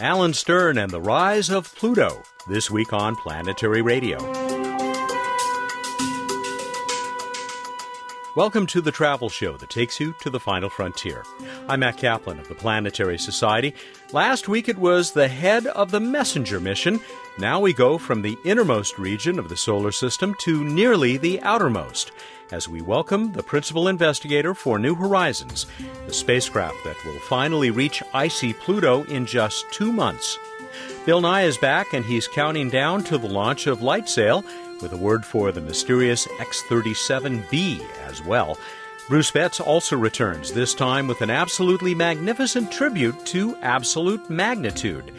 Alan Stern and the Rise of Pluto, this week on Planetary Radio. Welcome to the travel show that takes you to the final frontier. I'm Matt Kaplan of the Planetary Society. Last week it was the head of the Messenger mission. Now we go from the innermost region of the solar system to nearly the outermost as we welcome the principal investigator for New Horizons, the spacecraft that will finally reach icy Pluto in just two months. Bill Nye is back and he's counting down to the launch of LightSail with a word for the mysterious X 37B as well. Bruce Betts also returns, this time with an absolutely magnificent tribute to absolute magnitude.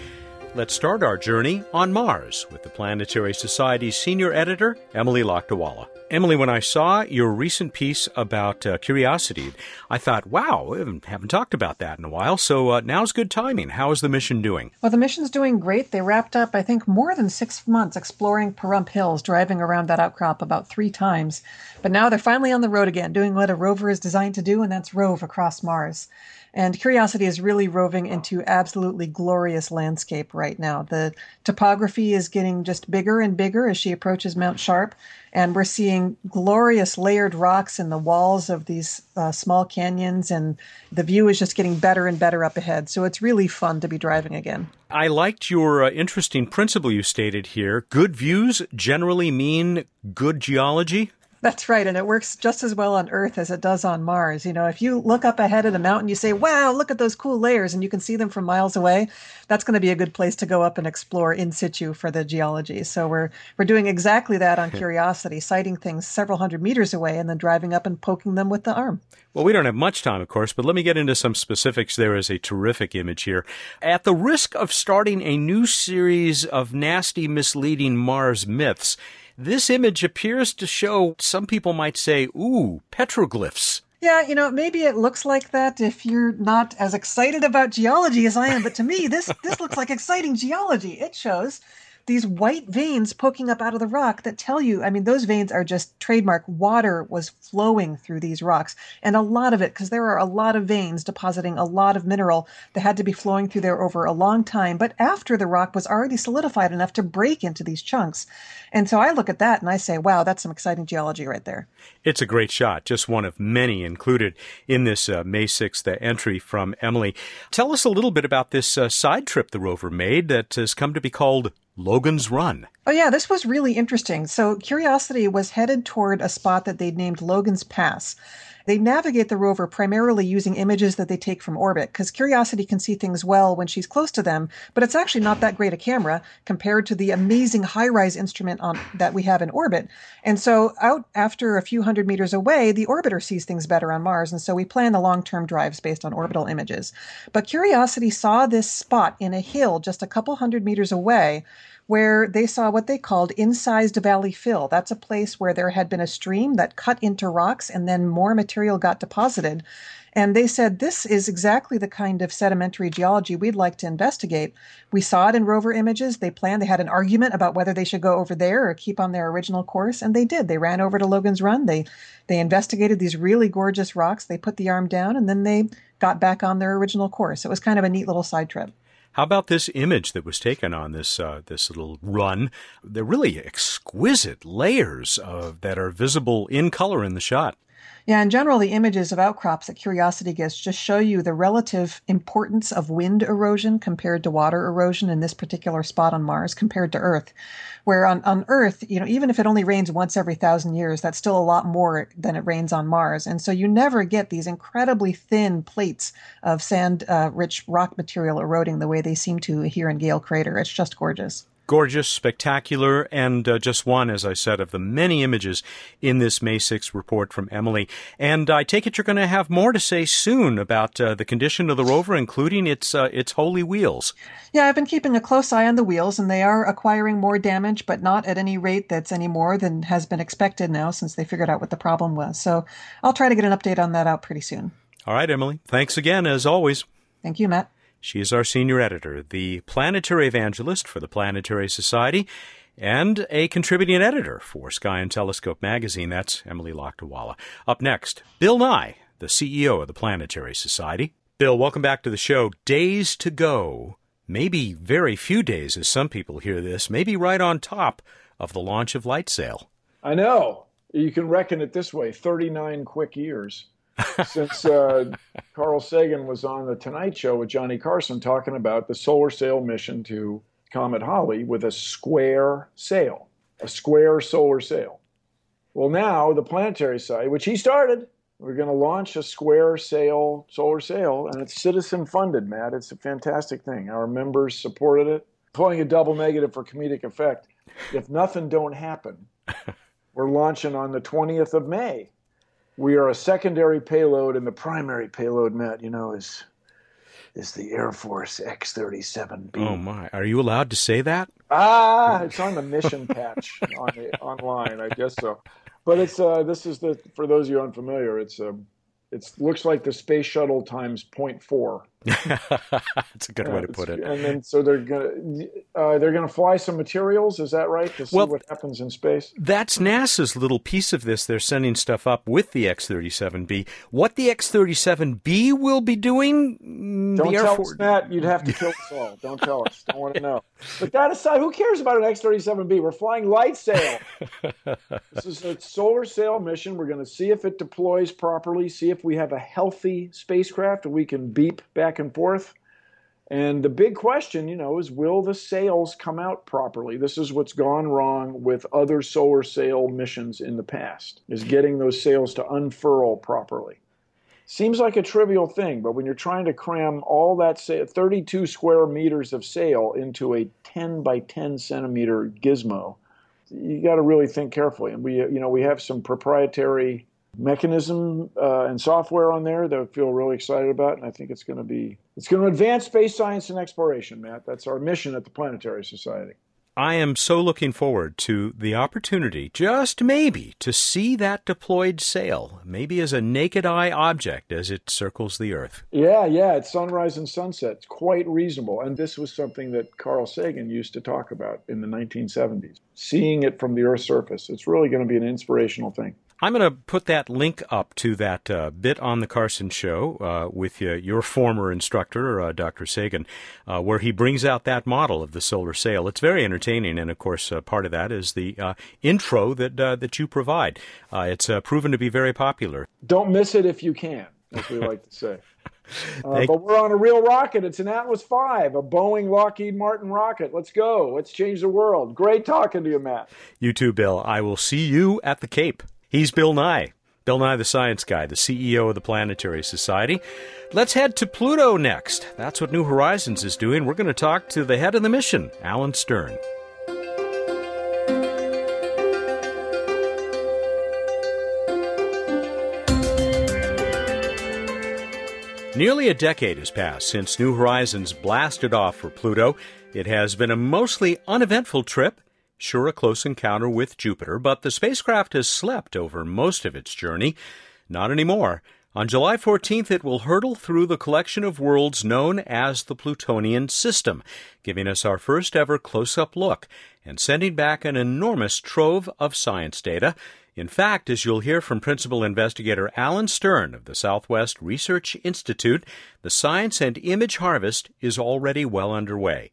Let's start our journey on Mars with the Planetary Society's senior editor, Emily Lakdawalla. Emily, when I saw your recent piece about uh, Curiosity, I thought, wow, we haven't, haven't, talked about that in a while, so uh, now's good timing. How is the mission doing? Well, the mission's doing great. They wrapped up, I think, more than six months exploring Pahrump Hills, driving around that outcrop about three times. But now they're finally on the road again, doing what a rover is designed to do, and that's rove across Mars. And Curiosity is really roving into absolutely glorious landscape right now. The topography is getting just bigger and bigger as she approaches Mount Sharp. And we're seeing glorious layered rocks in the walls of these uh, small canyons. And the view is just getting better and better up ahead. So it's really fun to be driving again. I liked your uh, interesting principle you stated here. Good views generally mean good geology. That's right. And it works just as well on Earth as it does on Mars. You know, if you look up ahead at a mountain, you say, wow, look at those cool layers, and you can see them from miles away. That's going to be a good place to go up and explore in situ for the geology. So we're, we're doing exactly that on Curiosity, sighting things several hundred meters away and then driving up and poking them with the arm. Well, we don't have much time, of course, but let me get into some specifics. There is a terrific image here. At the risk of starting a new series of nasty, misleading Mars myths, this image appears to show, some people might say, ooh, petroglyphs. Yeah, you know, maybe it looks like that if you're not as excited about geology as I am, but to me, this this looks like exciting geology. It shows these white veins poking up out of the rock that tell you, I mean, those veins are just trademark. Water was flowing through these rocks, and a lot of it, because there are a lot of veins depositing a lot of mineral that had to be flowing through there over a long time, but after the rock was already solidified enough to break into these chunks. And so I look at that and I say, wow, that's some exciting geology right there. It's a great shot, just one of many included in this uh, May 6th uh, entry from Emily. Tell us a little bit about this uh, side trip the rover made that has come to be called Logan's Run. Oh, yeah, this was really interesting. So, Curiosity was headed toward a spot that they'd named Logan's Pass. They navigate the rover primarily using images that they take from orbit because Curiosity can see things well when she's close to them, but it's actually not that great a camera compared to the amazing HiRISE instrument on, that we have in orbit. And so out after a few hundred meters away, the orbiter sees things better on Mars. And so we plan the long-term drives based on orbital images. But Curiosity saw this spot in a hill just a couple hundred meters away where they saw what they called incised valley fill. That's a place where there had been a stream that cut into rocks and then more material got deposited. And they said, this is exactly the kind of sedimentary geology we'd like to investigate. We saw it in rover images. They planned, they had an argument about whether they should go over there or keep on their original course. And they did. They ran over to Logan's Run. They, they investigated these really gorgeous rocks. They put the arm down and then they got back on their original course. It was kind of a neat little side trip. How about this image that was taken on this uh, this little run? They're really exquisite layers of, that are visible in color in the shot. Yeah, in general, the images of outcrops that Curiosity gets just show you the relative importance of wind erosion compared to water erosion in this particular spot on Mars compared to Earth. Where on, on Earth, you know, even if it only rains once every thousand years, that's still a lot more than it rains on Mars. And so you never get these incredibly thin plates of sand uh, rich rock material eroding the way they seem to here in Gale Crater. It's just gorgeous gorgeous, spectacular, and uh, just one, as I said, of the many images in this May 6th report from Emily. And I take it you're going to have more to say soon about uh, the condition of the rover, including its uh, its holy wheels. Yeah, I've been keeping a close eye on the wheels, and they are acquiring more damage, but not at any rate that's any more than has been expected now since they figured out what the problem was. So I'll try to get an update on that out pretty soon. All right, Emily. Thanks again, as always. Thank you, Matt. She is our senior editor, the planetary evangelist for the Planetary Society, and a contributing editor for Sky and Telescope magazine. That's Emily Lakdawalla. Up next, Bill Nye, the CEO of the Planetary Society. Bill, welcome back to the show. Days to go maybe very few days as some people hear this, maybe right on top of the launch of LightSail. I know. You can reckon it this way 39 quick years since uh, Carl Sagan was on The Tonight Show with Johnny Carson talking about the solar sail mission to Comet Halley with a square sail, a square solar sail. Well, now the planetary side, which he started, we're going to launch a square sail, solar sail, and it's citizen funded, Matt. It's a fantastic thing. Our members supported it, pulling a double negative for comedic effect. If nothing don't happen, we're launching on the 20th of May. We are a secondary payload, and the primary payload, Matt, you know, is is the Air Force X-37B. Oh my! Are you allowed to say that? Ah, it's on the mission patch on the, online. I guess so. But it's uh, this is the for those of you unfamiliar. It's um, it looks like the space shuttle times 0.4. That's a good way to put it. And then so they're gonna uh, they're gonna fly some materials. Is that right? To see well, what happens in space. That's NASA's little piece of this. They're sending stuff up with the X-37B. What the X-37B will be doing? Mm, Don't tell Force... us that. You'd have to kill us all. Don't tell us. Don't want to know. But that aside, who cares about an X-37B? We're flying LightSail. this is a solar sail mission. We're going to see if it deploys properly. See if we have a healthy spacecraft and we can beep back and forth. And the big question, you know, is will the sails come out properly? This is what's gone wrong with other solar sail missions in the past, is getting those sails to unfurl properly. Seems like a trivial thing, but when you're trying to cram all that say, 32 square meters of sail into a 10 by 10 centimeter gizmo, you got to really think carefully. And we, you know, we have some proprietary mechanism uh, and software on there that I feel really excited about, and I think it's going to be it's going to advance space science and exploration, Matt. That's our mission at the Planetary Society. I am so looking forward to the opportunity, just maybe, to see that deployed sail, maybe as a naked eye object as it circles the Earth. Yeah, yeah, it's sunrise and sunset. It's quite reasonable. And this was something that Carl Sagan used to talk about in the 1970s. Seeing it from the Earth's surface, it's really going to be an inspirational thing. I'm going to put that link up to that uh, bit on the Carson Show uh, with uh, your former instructor, uh, Dr. Sagan, uh, where he brings out that model of the solar sail. It's very entertaining, and of course, uh, part of that is the intro that that you provide. it's proven to be very popular. Don't miss it if you can, as we like to say. Uh, but we're on a real rocket. It's an Atlas V, a Boeing Lockheed Martin rocket. Let's go. Let's change the world. Great talking to you, Matt. You too, Bill. I will see you at the Cape. He's Bill Nye. Bill Nye, the Science Guy, the CEO of the Planetary Society. Let's head to Pluto next. That's what New Horizons is doing. We're going to talk to the head of the mission, Alan Stern. Nearly a decade has passed since New Horizons blasted off for Pluto. It has been a mostly uneventful trip Sure, a close encounter with Jupiter, but the spacecraft has slept over most of its journey. Not anymore. On July 14th, it will hurtle through the collection of worlds known as the Plutonian System, giving us our first ever close up look and sending back an enormous trove of science data. In fact, as you'll hear from Principal Investigator Alan Stern of the Southwest Research Institute, the science and image harvest is already well underway.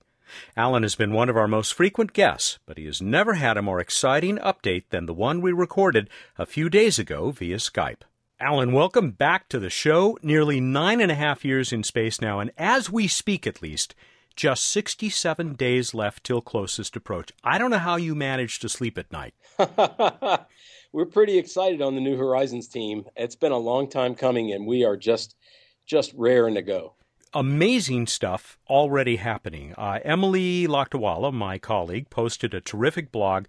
Alan has been one of our most frequent guests, but he has never had a more exciting update than the one we recorded a few days ago via Skype. Alan, welcome back to the show. Nearly nine and a half years in space now, and as we speak at least, just 67 days left till closest approach. I don't know how you manage to sleep at night. We're pretty excited on the New Horizons team. It's been a long time coming, and we are just just raring to go amazing stuff already happening. Uh, Emily Lakdawalla, my colleague, posted a terrific blog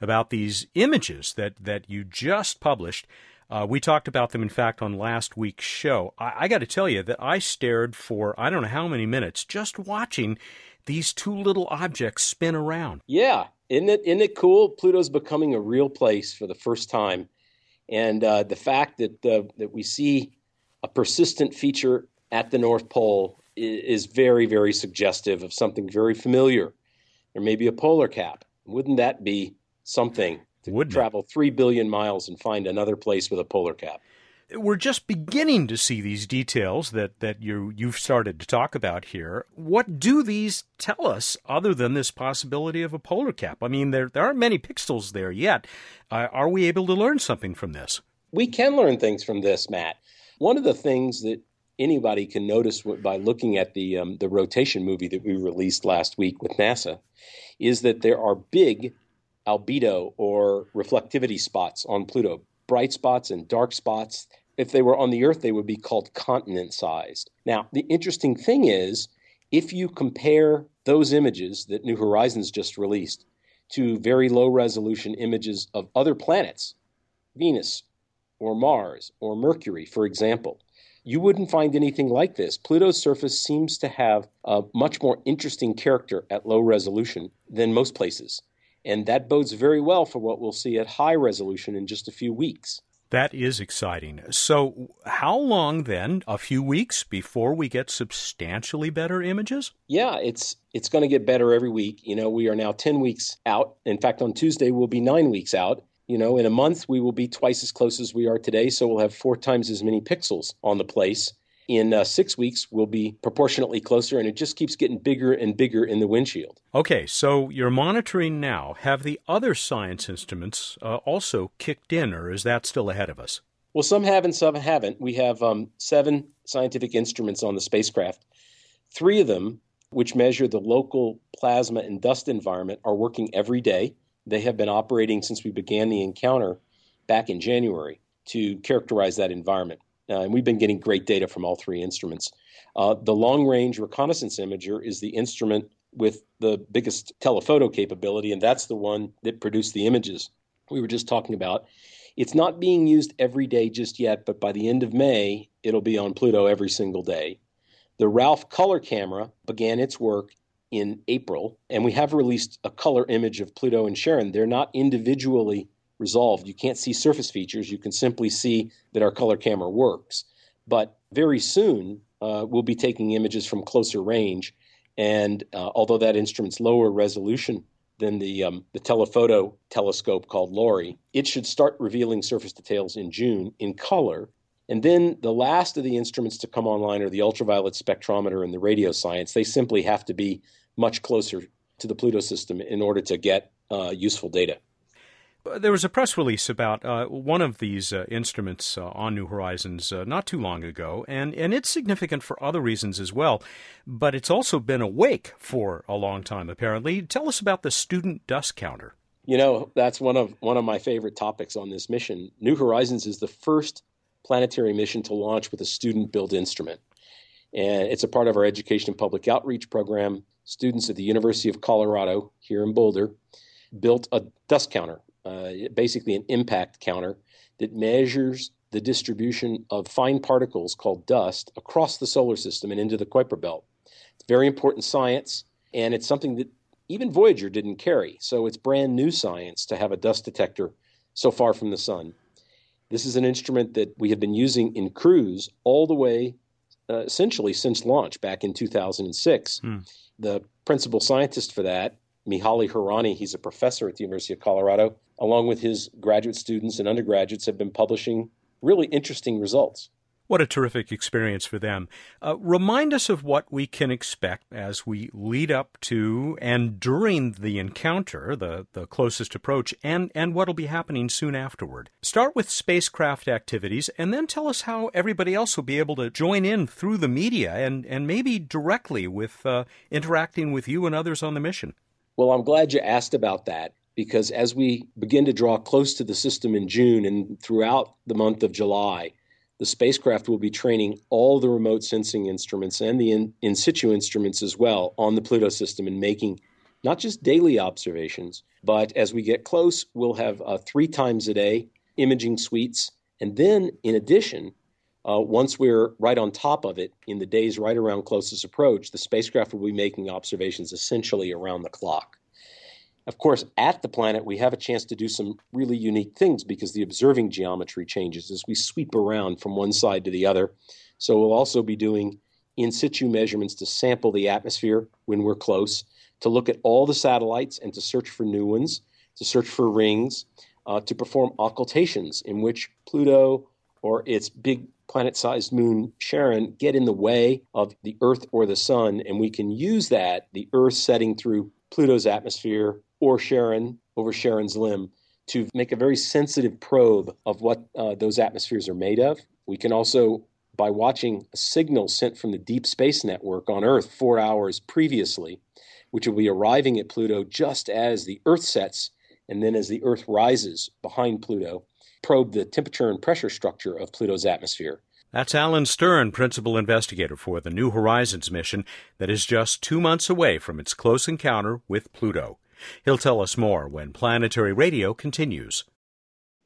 about these images that, that you just published. Uh, we talked about them, in fact, on last week's show. I, I got to tell you that I stared for I don't know how many minutes just watching these two little objects spin around. Yeah, isn't it isn't it cool? Pluto's becoming a real place for the first time, and uh, the fact that uh, that we see a persistent feature at the North Pole is very, very suggestive of something very familiar. There may be a polar cap. Wouldn't that be something to Wouldn't travel it? three billion miles and find another place with a polar cap? We're just beginning to see these details that, that you, you've started to talk about here. What do these tell us other than this possibility of a polar cap? I mean, there, there aren't many pixels there yet. Uh, are we able to learn something from this? We can learn things from this, Matt. One of the things that anybody can notice by looking at the um, the rotation movie that we released last week with NASA is that there are big albedo or reflectivity spots on Pluto, bright spots and dark spots. If they were on the Earth, they would be called continent sized. Now, the interesting thing is, if you compare those images that New Horizons just released to very low resolution images of other planets, Venus or Mars or Mercury, for example, you wouldn't find anything like this. Pluto's surface seems to have a much more interesting character at low resolution than most places. And that bodes very well for what we'll see at high resolution in just a few weeks. That is exciting. So, how long then? A few weeks before we get substantially better images? Yeah, it's it's going to get better every week. You know, we are now 10 weeks out. In fact, on Tuesday we'll be 9 weeks out. You know, in a month, we will be twice as close as we are today, so we'll have four times as many pixels on the place. In uh, six weeks, we'll be proportionately closer, and it just keeps getting bigger and bigger in the windshield. Okay, so you're monitoring now. Have the other science instruments uh, also kicked in, or is that still ahead of us? Well, some have and some haven't. We have um, seven scientific instruments on the spacecraft. Three of them, which measure the local plasma and dust environment, are working every day. They have been operating since we began the encounter back in January to characterize that environment. Uh, and we've been getting great data from all three instruments. Uh, the long range reconnaissance imager is the instrument with the biggest telephoto capability, and that's the one that produced the images we were just talking about. It's not being used every day just yet, but by the end of May, it'll be on Pluto every single day. The Ralph color camera began its work in April, and we have released a color image of Pluto and Charon. They're not individually resolved. You can't see surface features. You can simply see that our color camera works. But very soon, uh, we'll be taking images from closer range. And uh, although that instrument's lower resolution than the, um, the telephoto telescope called LORRI, it should start revealing surface details in June in color. And then the last of the instruments to come online are the ultraviolet spectrometer and the radio science. They simply have to be much closer to the Pluto system in order to get uh, useful data. There was a press release about uh, one of these uh, instruments uh, on New Horizons uh, not too long ago, and, and it's significant for other reasons as well, but it's also been awake for a long time, apparently. Tell us about the student dust counter. You know, that's one of one of my favorite topics on this mission. New Horizons is the first planetary mission to launch with a student built instrument. And it's a part of our education and public outreach program. Students at the University of Colorado here in Boulder built a dust counter, uh, basically an impact counter that measures the distribution of fine particles called dust across the solar system and into the Kuiper belt. It's very important science, and it's something that even Voyager didn't carry. So it's brand new science to have a dust detector so far from the sun. This is an instrument that we have been using in crews all the way, uh, essentially, since launch back in 2006. Hmm. The principal scientist for that, Mihaly Horanyi, he's a professor at the University of Colorado, along with his graduate students and undergraduates, have been publishing really interesting results. What a terrific experience for them. Uh, remind us of what we can expect as we lead up to and during the encounter, the, the closest approach, and, and what will be happening soon afterward. Start with spacecraft activities and then tell us how everybody else will be able to join in through the media and, and maybe directly with uh, interacting with you and others on the mission. Well, I'm glad you asked about that because as we begin to draw close to the system in June and throughout the month of July, the spacecraft will be training all the remote sensing instruments and the in, in, situ instruments as well on the Pluto system and making not just daily observations, but as we get close, we'll have uh, three times a day imaging suites. And then, in addition, uh, once we're right on top of it in the days right around closest approach, the spacecraft will be making observations essentially around the clock. Of course, at the planet, we have a chance to do some really unique things because the observing geometry changes as we sweep around from one side to the other. So we'll also be doing in situ measurements to sample the atmosphere when we're close, to look at all the satellites and to search for new ones, to search for rings, uh, to perform occultations in which Pluto or its big planet sized moon Charon get in the way of the Earth or the Sun, and we can use that, the Earth setting through Pluto's atmosphere or Charon over Charon's limb, to make a very sensitive probe of what uh, those atmospheres are made of. We can also, by watching a signal sent from the Deep Space Network on Earth four hours previously, which will be arriving at Pluto just as the Earth sets and then as the Earth rises behind Pluto, probe the temperature and pressure structure of Pluto's atmosphere. That's Alan Stern, principal investigator for the New Horizons mission that is just two months away from its close encounter with Pluto. He'll tell us more when Planetary Radio continues.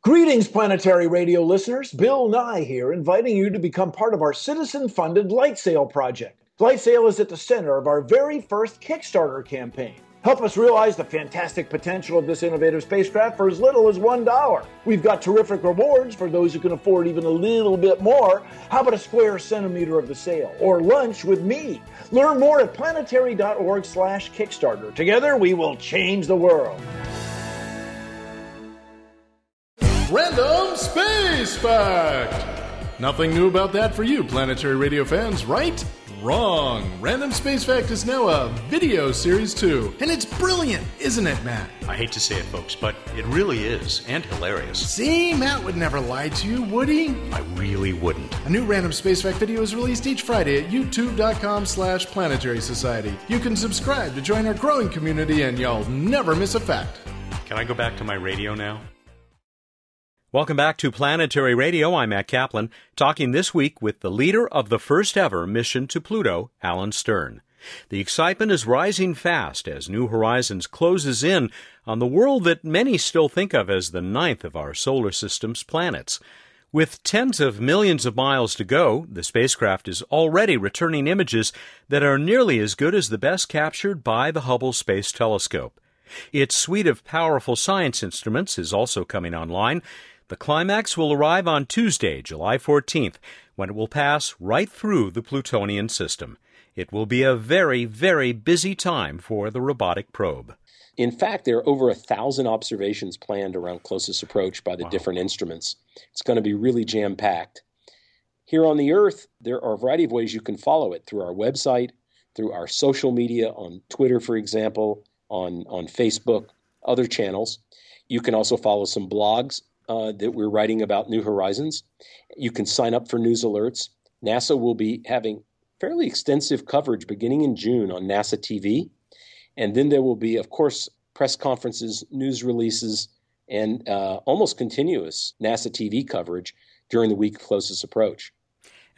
Greetings, Planetary Radio listeners. Bill Nye here, inviting you to become part of our citizen funded LightSail project. LightSail is at the center of our very first Kickstarter campaign. Help us realize the fantastic potential of this innovative spacecraft for as little as $1. We've got terrific rewards for those who can afford even a little bit more. How about a square centimeter of the sail or lunch with me? Learn more at planetary.org slash Kickstarter. Together we will change the world. Random Space Fact! Nothing new about that for you, Planetary Radio fans, right? Wrong. Random Space Fact is now a video series too. And it's brilliant, isn't it, Matt? I hate to say it, folks, but it really is, and hilarious. See, Matt would never lie to you, would he? I really wouldn't. A new Random Space Fact video is released each Friday at youtube.com slash planetary society. You can subscribe to join our growing community and y'all never miss a fact. Can I go back to my radio now? Welcome back to Planetary Radio. I'm Matt Kaplan, talking this week with the leader of the first ever mission to Pluto, Alan Stern. The excitement is rising fast as New Horizons closes in on the world that many still think of as the ninth of our solar system's planets. With tens of millions of miles to go, the spacecraft is already returning images that are nearly as good as the best captured by the Hubble Space Telescope. Its suite of powerful science instruments is also coming online, the climax will arrive on Tuesday, July 14th, when it will pass right through the Plutonian system. It will be a very, very busy time for the robotic probe. In fact, there are over a thousand observations planned around closest approach by the wow. different instruments. It's going to be really jam packed. Here on the Earth, there are a variety of ways you can follow it through our website, through our social media, on Twitter, for example, on, on Facebook, other channels. You can also follow some blogs uh, that we're writing about New Horizons. You can sign up for news alerts. NASA will be having fairly extensive coverage beginning in June on NASA TV. And then there will be, of course, press conferences, news releases, and uh, almost continuous NASA TV coverage during the week closest approach.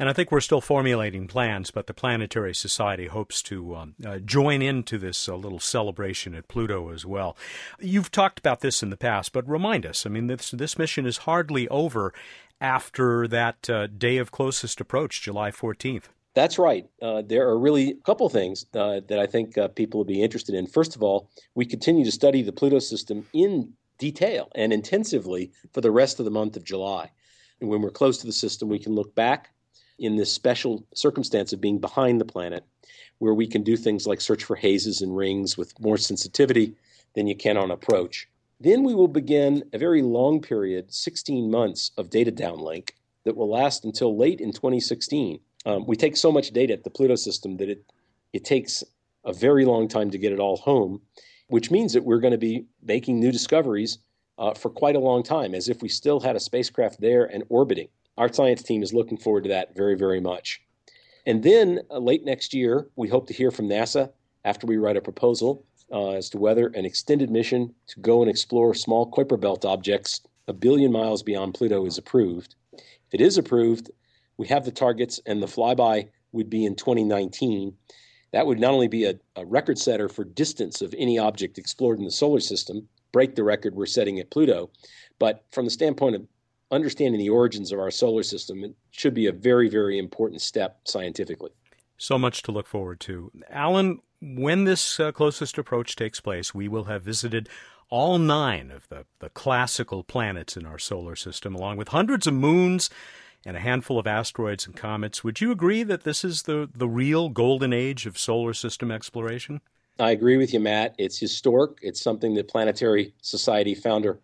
And I think we're still formulating plans, but the Planetary Society hopes to um, uh, join into this uh, little celebration at Pluto as well. You've talked about this in the past, but remind us. I mean, this this mission is hardly over after that uh, day of closest approach, July 14th. That's right. Uh, there are really a couple things uh, that I think uh, people will be interested in. First of all, we continue to study the Pluto system in detail and intensively for the rest of the month of July. And when we're close to the system, we can look back in this special circumstance of being behind the planet, where we can do things like search for hazes and rings with more sensitivity than you can on approach. Then we will begin a very long period, 16 months of data downlink that will last until late in 2016. Um, we take so much data at the Pluto system that it, it takes a very long time to get it all home, which means that we're going to be making new discoveries uh, for quite a long time, as if we still had a spacecraft there and orbiting. Our science team is looking forward to that very, very much. And then uh, late next year, we hope to hear from NASA after we write a proposal uh, as to whether an extended mission to go and explore small Kuiper Belt objects a billion miles beyond Pluto is approved. If it is approved, we have the targets, and the flyby would be in 2019. That would not only be a, a record setter for distance of any object explored in the solar system, break the record we're setting at Pluto, but from the standpoint of understanding the origins of our solar system it should be a very, very important step scientifically. So much to look forward to. Alan, when this uh, closest approach takes place, we will have visited all nine of the, the classical planets in our solar system, along with hundreds of moons and a handful of asteroids and comets. Would you agree that this is the, the real golden age of solar system exploration? I agree with you, Matt. It's historic. It's something that Planetary Society founder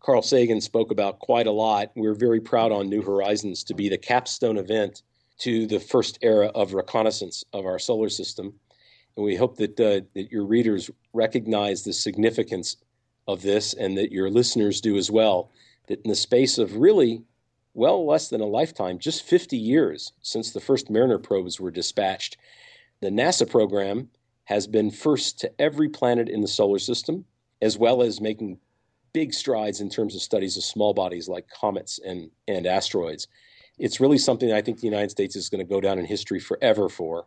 Carl Sagan spoke about quite a lot. We're very proud on New Horizons to be the capstone event to the first era of reconnaissance of our solar system. And we hope that, uh, that your readers recognize the significance of this and that your listeners do as well. That in the space of really well less than a lifetime, just 50 years since the first Mariner probes were dispatched, the NASA program has been first to every planet in the solar system, as well as making big strides in terms of studies of small bodies like comets and, and asteroids. It's really something I think the United States is going to go down in history forever for.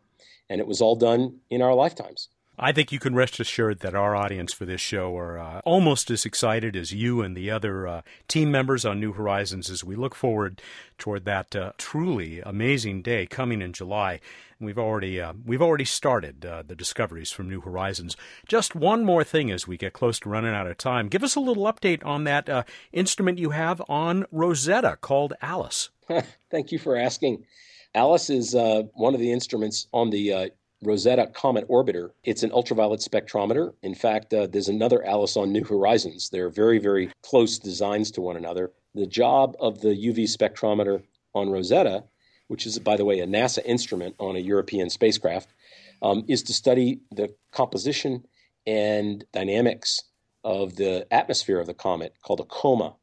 And it was all done in our lifetimes. I think you can rest assured that our audience for this show are uh, almost as excited as you and the other uh, team members on New Horizons as we look forward toward that uh, truly amazing day coming in July. we've already uh, we've already started uh, the discoveries from New Horizons. Just one more thing as we get close to running out of time. Give us a little update on that uh, instrument you have on Rosetta called Alice. Thank you for asking. Alice is one of the instruments on the Rosetta Comet Orbiter. It's an ultraviolet spectrometer. In fact, uh, there's another Alice on New Horizons. They're very, very close designs to one another. The job of the UV spectrometer on Rosetta, which is, by the way, a NASA instrument on a European spacecraft, um, is to study the composition and dynamics of the atmosphere of the comet called a coma.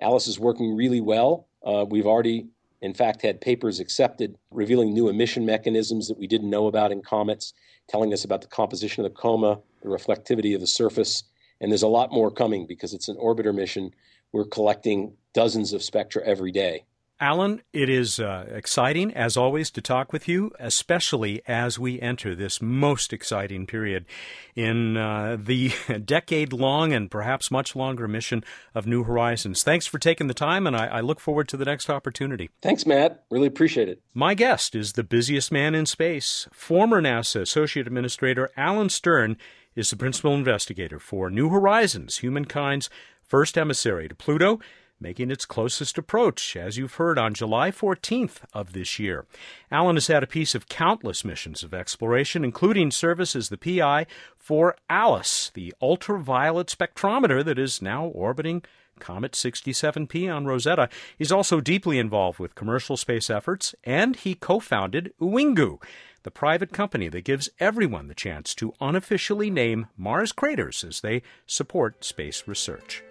Alice is working really well. Uh, we've already in fact, had papers accepted revealing new emission mechanisms that we didn't know about in comets, telling us about the composition of the coma, the reflectivity of the surface. And there's a lot more coming because it's an orbiter mission. We're collecting dozens of spectra every day. Alan, it is uh, exciting, as always, to talk with you, especially as we enter this most exciting period in uh, the decade long and perhaps much longer mission of New Horizons. Thanks for taking the time, and I, I look forward to the next opportunity. Thanks, Matt. Really appreciate it. My guest is the busiest man in space. Former NASA Associate Administrator Alan Stern is the principal investigator for New Horizons, humankind's first emissary to Pluto making its closest approach, as you've heard, on July 14th of this year. Alan has had a piece of countless missions of exploration, including service as the PI for ALICE, the ultraviolet spectrometer that is now orbiting Comet 67P on Rosetta. He's also deeply involved with commercial space efforts, and he co founded Uwingu, the private company that gives everyone the chance to unofficially name Mars craters as they support space research.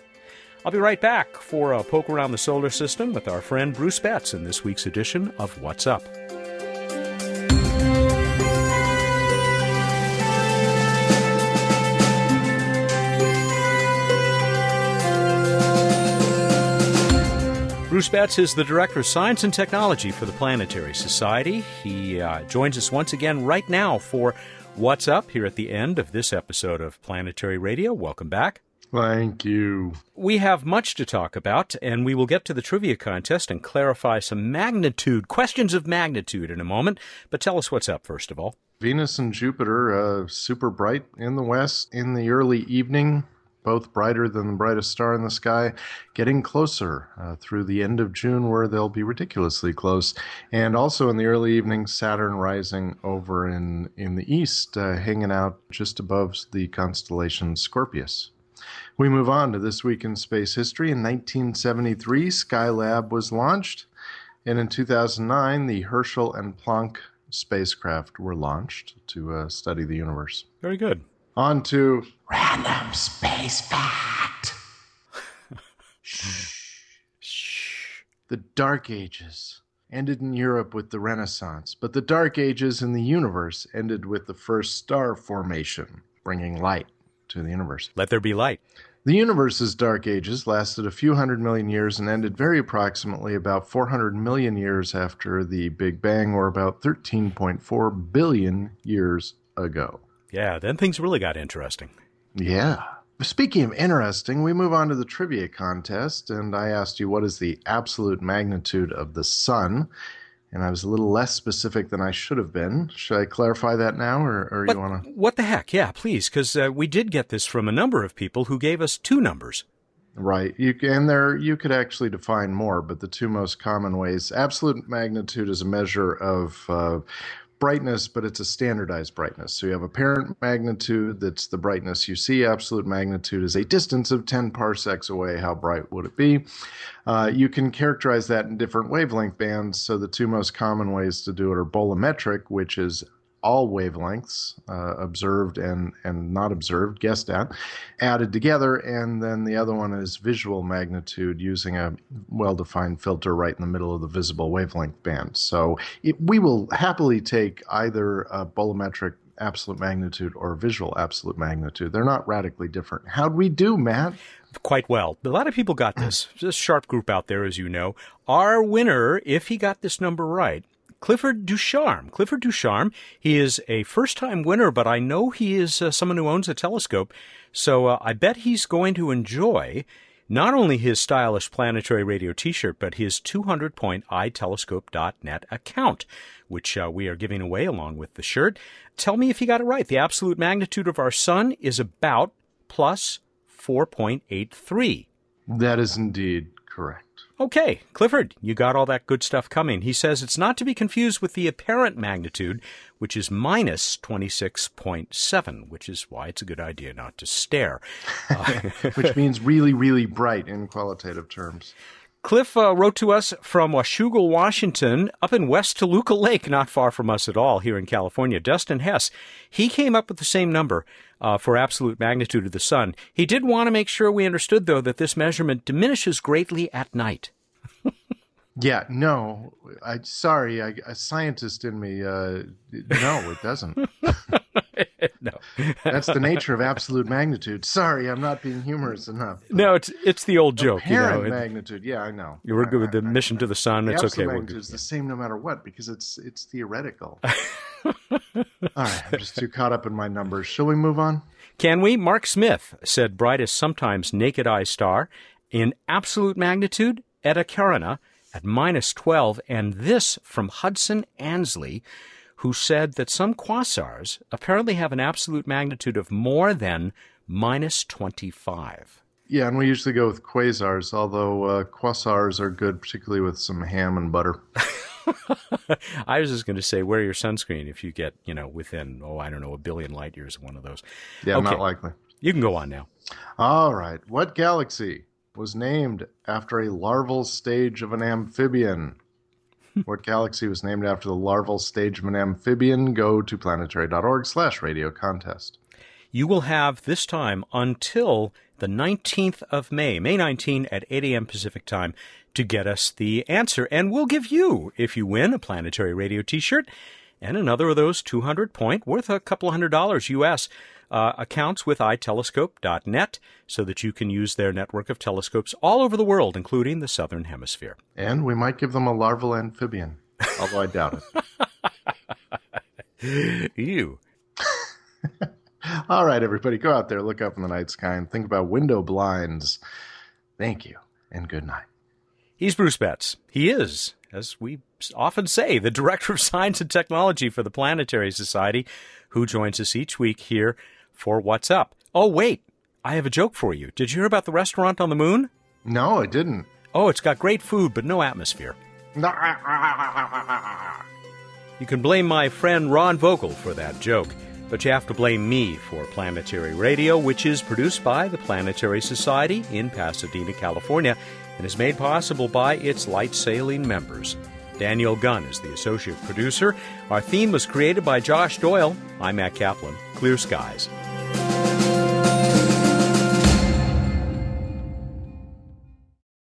I'll be right back for a poke around the solar system with our friend Bruce Betts in this week's edition of What's Up. Bruce Betts is the Director of Science and Technology for the Planetary Society. He uh, joins us once again right now for What's Up here at the end of this episode of Planetary Radio. Welcome back. Thank you. We have much to talk about, and we will get to the trivia contest and clarify some magnitude, questions of magnitude in a moment. But tell us what's up, first of all. Venus and Jupiter, uh, super bright in the west in the early evening, both brighter than the brightest star in the sky, getting closer uh, through the end of June, where they'll be ridiculously close. And also in the early evening, Saturn rising over in, in the east, uh, hanging out just above the constellation Scorpius. We move on to this week in space history. In 1973, Skylab was launched, and in 2009, the Herschel and Planck spacecraft were launched to uh, study the universe. Very good. On to random space fact. Shh. Shh. The Dark Ages ended in Europe with the Renaissance, but the Dark Ages in the universe ended with the first star formation, bringing light to the universe. Let there be light. The universe's dark ages lasted a few hundred million years and ended very approximately about 400 million years after the Big Bang, or about 13.4 billion years ago. Yeah, then things really got interesting. Yeah. Speaking of interesting, we move on to the trivia contest, and I asked you what is the absolute magnitude of the sun and I was a little less specific than I should have been. Should I clarify that now, or, or you want to? What the heck? Yeah, please, because uh, we did get this from a number of people who gave us two numbers. Right. You and there you could actually define more, but the two most common ways: absolute magnitude is a measure of uh, brightness, but it's a standardized brightness. So you have apparent magnitude, that's the brightness you see. Absolute magnitude is a distance of 10 parsecs away. How bright would it be? Uh, you can characterize that in different wavelength bands. So the two most common ways to do it are bolometric, which is all wavelengths uh, observed and, and not observed, guessed at, added together. And then the other one is visual magnitude using a well defined filter right in the middle of the visible wavelength band. So it, we will happily take either a bolometric absolute magnitude or visual absolute magnitude. They're not radically different. How'd we do, Matt? Quite well. A lot of people got this. A sharp group out there, as you know. Our winner, if he got this number right, Clifford Ducharme. Clifford Ducharme, he is a first time winner, but I know he is uh, someone who owns a telescope. So uh, I bet he's going to enjoy not only his stylish planetary radio t shirt, but his 200 point itelescope.net account, which uh, we are giving away along with the shirt. Tell me if you got it right. The absolute magnitude of our sun is about plus 4.83. That is indeed correct. Okay, Clifford, you got all that good stuff coming. He says it's not to be confused with the apparent magnitude, which is minus 26.7, which is why it's a good idea not to stare. Uh, which means really, really bright in qualitative terms. Cliff uh, wrote to us from Washougal, Washington, up in West Toluca Lake, not far from us at all here in California. Dustin Hess, he came up with the same number uh, for absolute magnitude of the sun. He did want to make sure we understood, though, that this measurement diminishes greatly at night. yeah, no, I sorry, I, a scientist in me. Uh, no, it doesn't. no, that's the nature of absolute magnitude. Sorry, I'm not being humorous enough. No, it's it's the old joke. Apparent you know, magnitude. Yeah, I know. You were good with the I, mission I, to the sun. The it's okay. Magnitude is the same no matter what because it's it's theoretical. All right, I'm just too caught up in my numbers. Shall we move on? Can we? Mark Smith said brightest sometimes naked eye star in absolute magnitude Eta Carina at minus 12, and this from Hudson Ansley, who said that some quasars apparently have an absolute magnitude of more than minus 25. Yeah, and we usually go with quasars, although uh, quasars are good, particularly with some ham and butter. I was just going to say, wear your sunscreen if you get, you know, within, oh, I don't know, a billion light years of one of those. Yeah, okay. not likely. You can go on now. All right. What galaxy was named after a larval stage of an amphibian? What galaxy was named after the larval stage of an amphibian? Go to planetary.org slash radio contest. You will have this time until the 19th of May, May 19 at 8 a.m. Pacific time, to get us the answer. And we'll give you, if you win, a Planetary Radio t shirt and another of those 200 point, worth a couple hundred dollars US, uh, accounts with itelescope.net so that you can use their network of telescopes all over the world, including the Southern Hemisphere. And we might give them a larval amphibian, although I doubt it. you. All right, everybody, go out there, look up in the night sky, and think about window blinds. Thank you, and good night. He's Bruce Betts. He is, as we often say, the Director of Science and Technology for the Planetary Society, who joins us each week here for What's Up. Oh, wait, I have a joke for you. Did you hear about the restaurant on the moon? No, I didn't. Oh, it's got great food, but no atmosphere. you can blame my friend Ron Vogel for that joke, but you have to blame me for Planetary Radio, which is produced by the Planetary Society in Pasadena, California and is made possible by its light sailing members. Daniel Gunn is the associate producer. Our theme was created by Josh Doyle. I'm Matt Kaplan. Clear skies.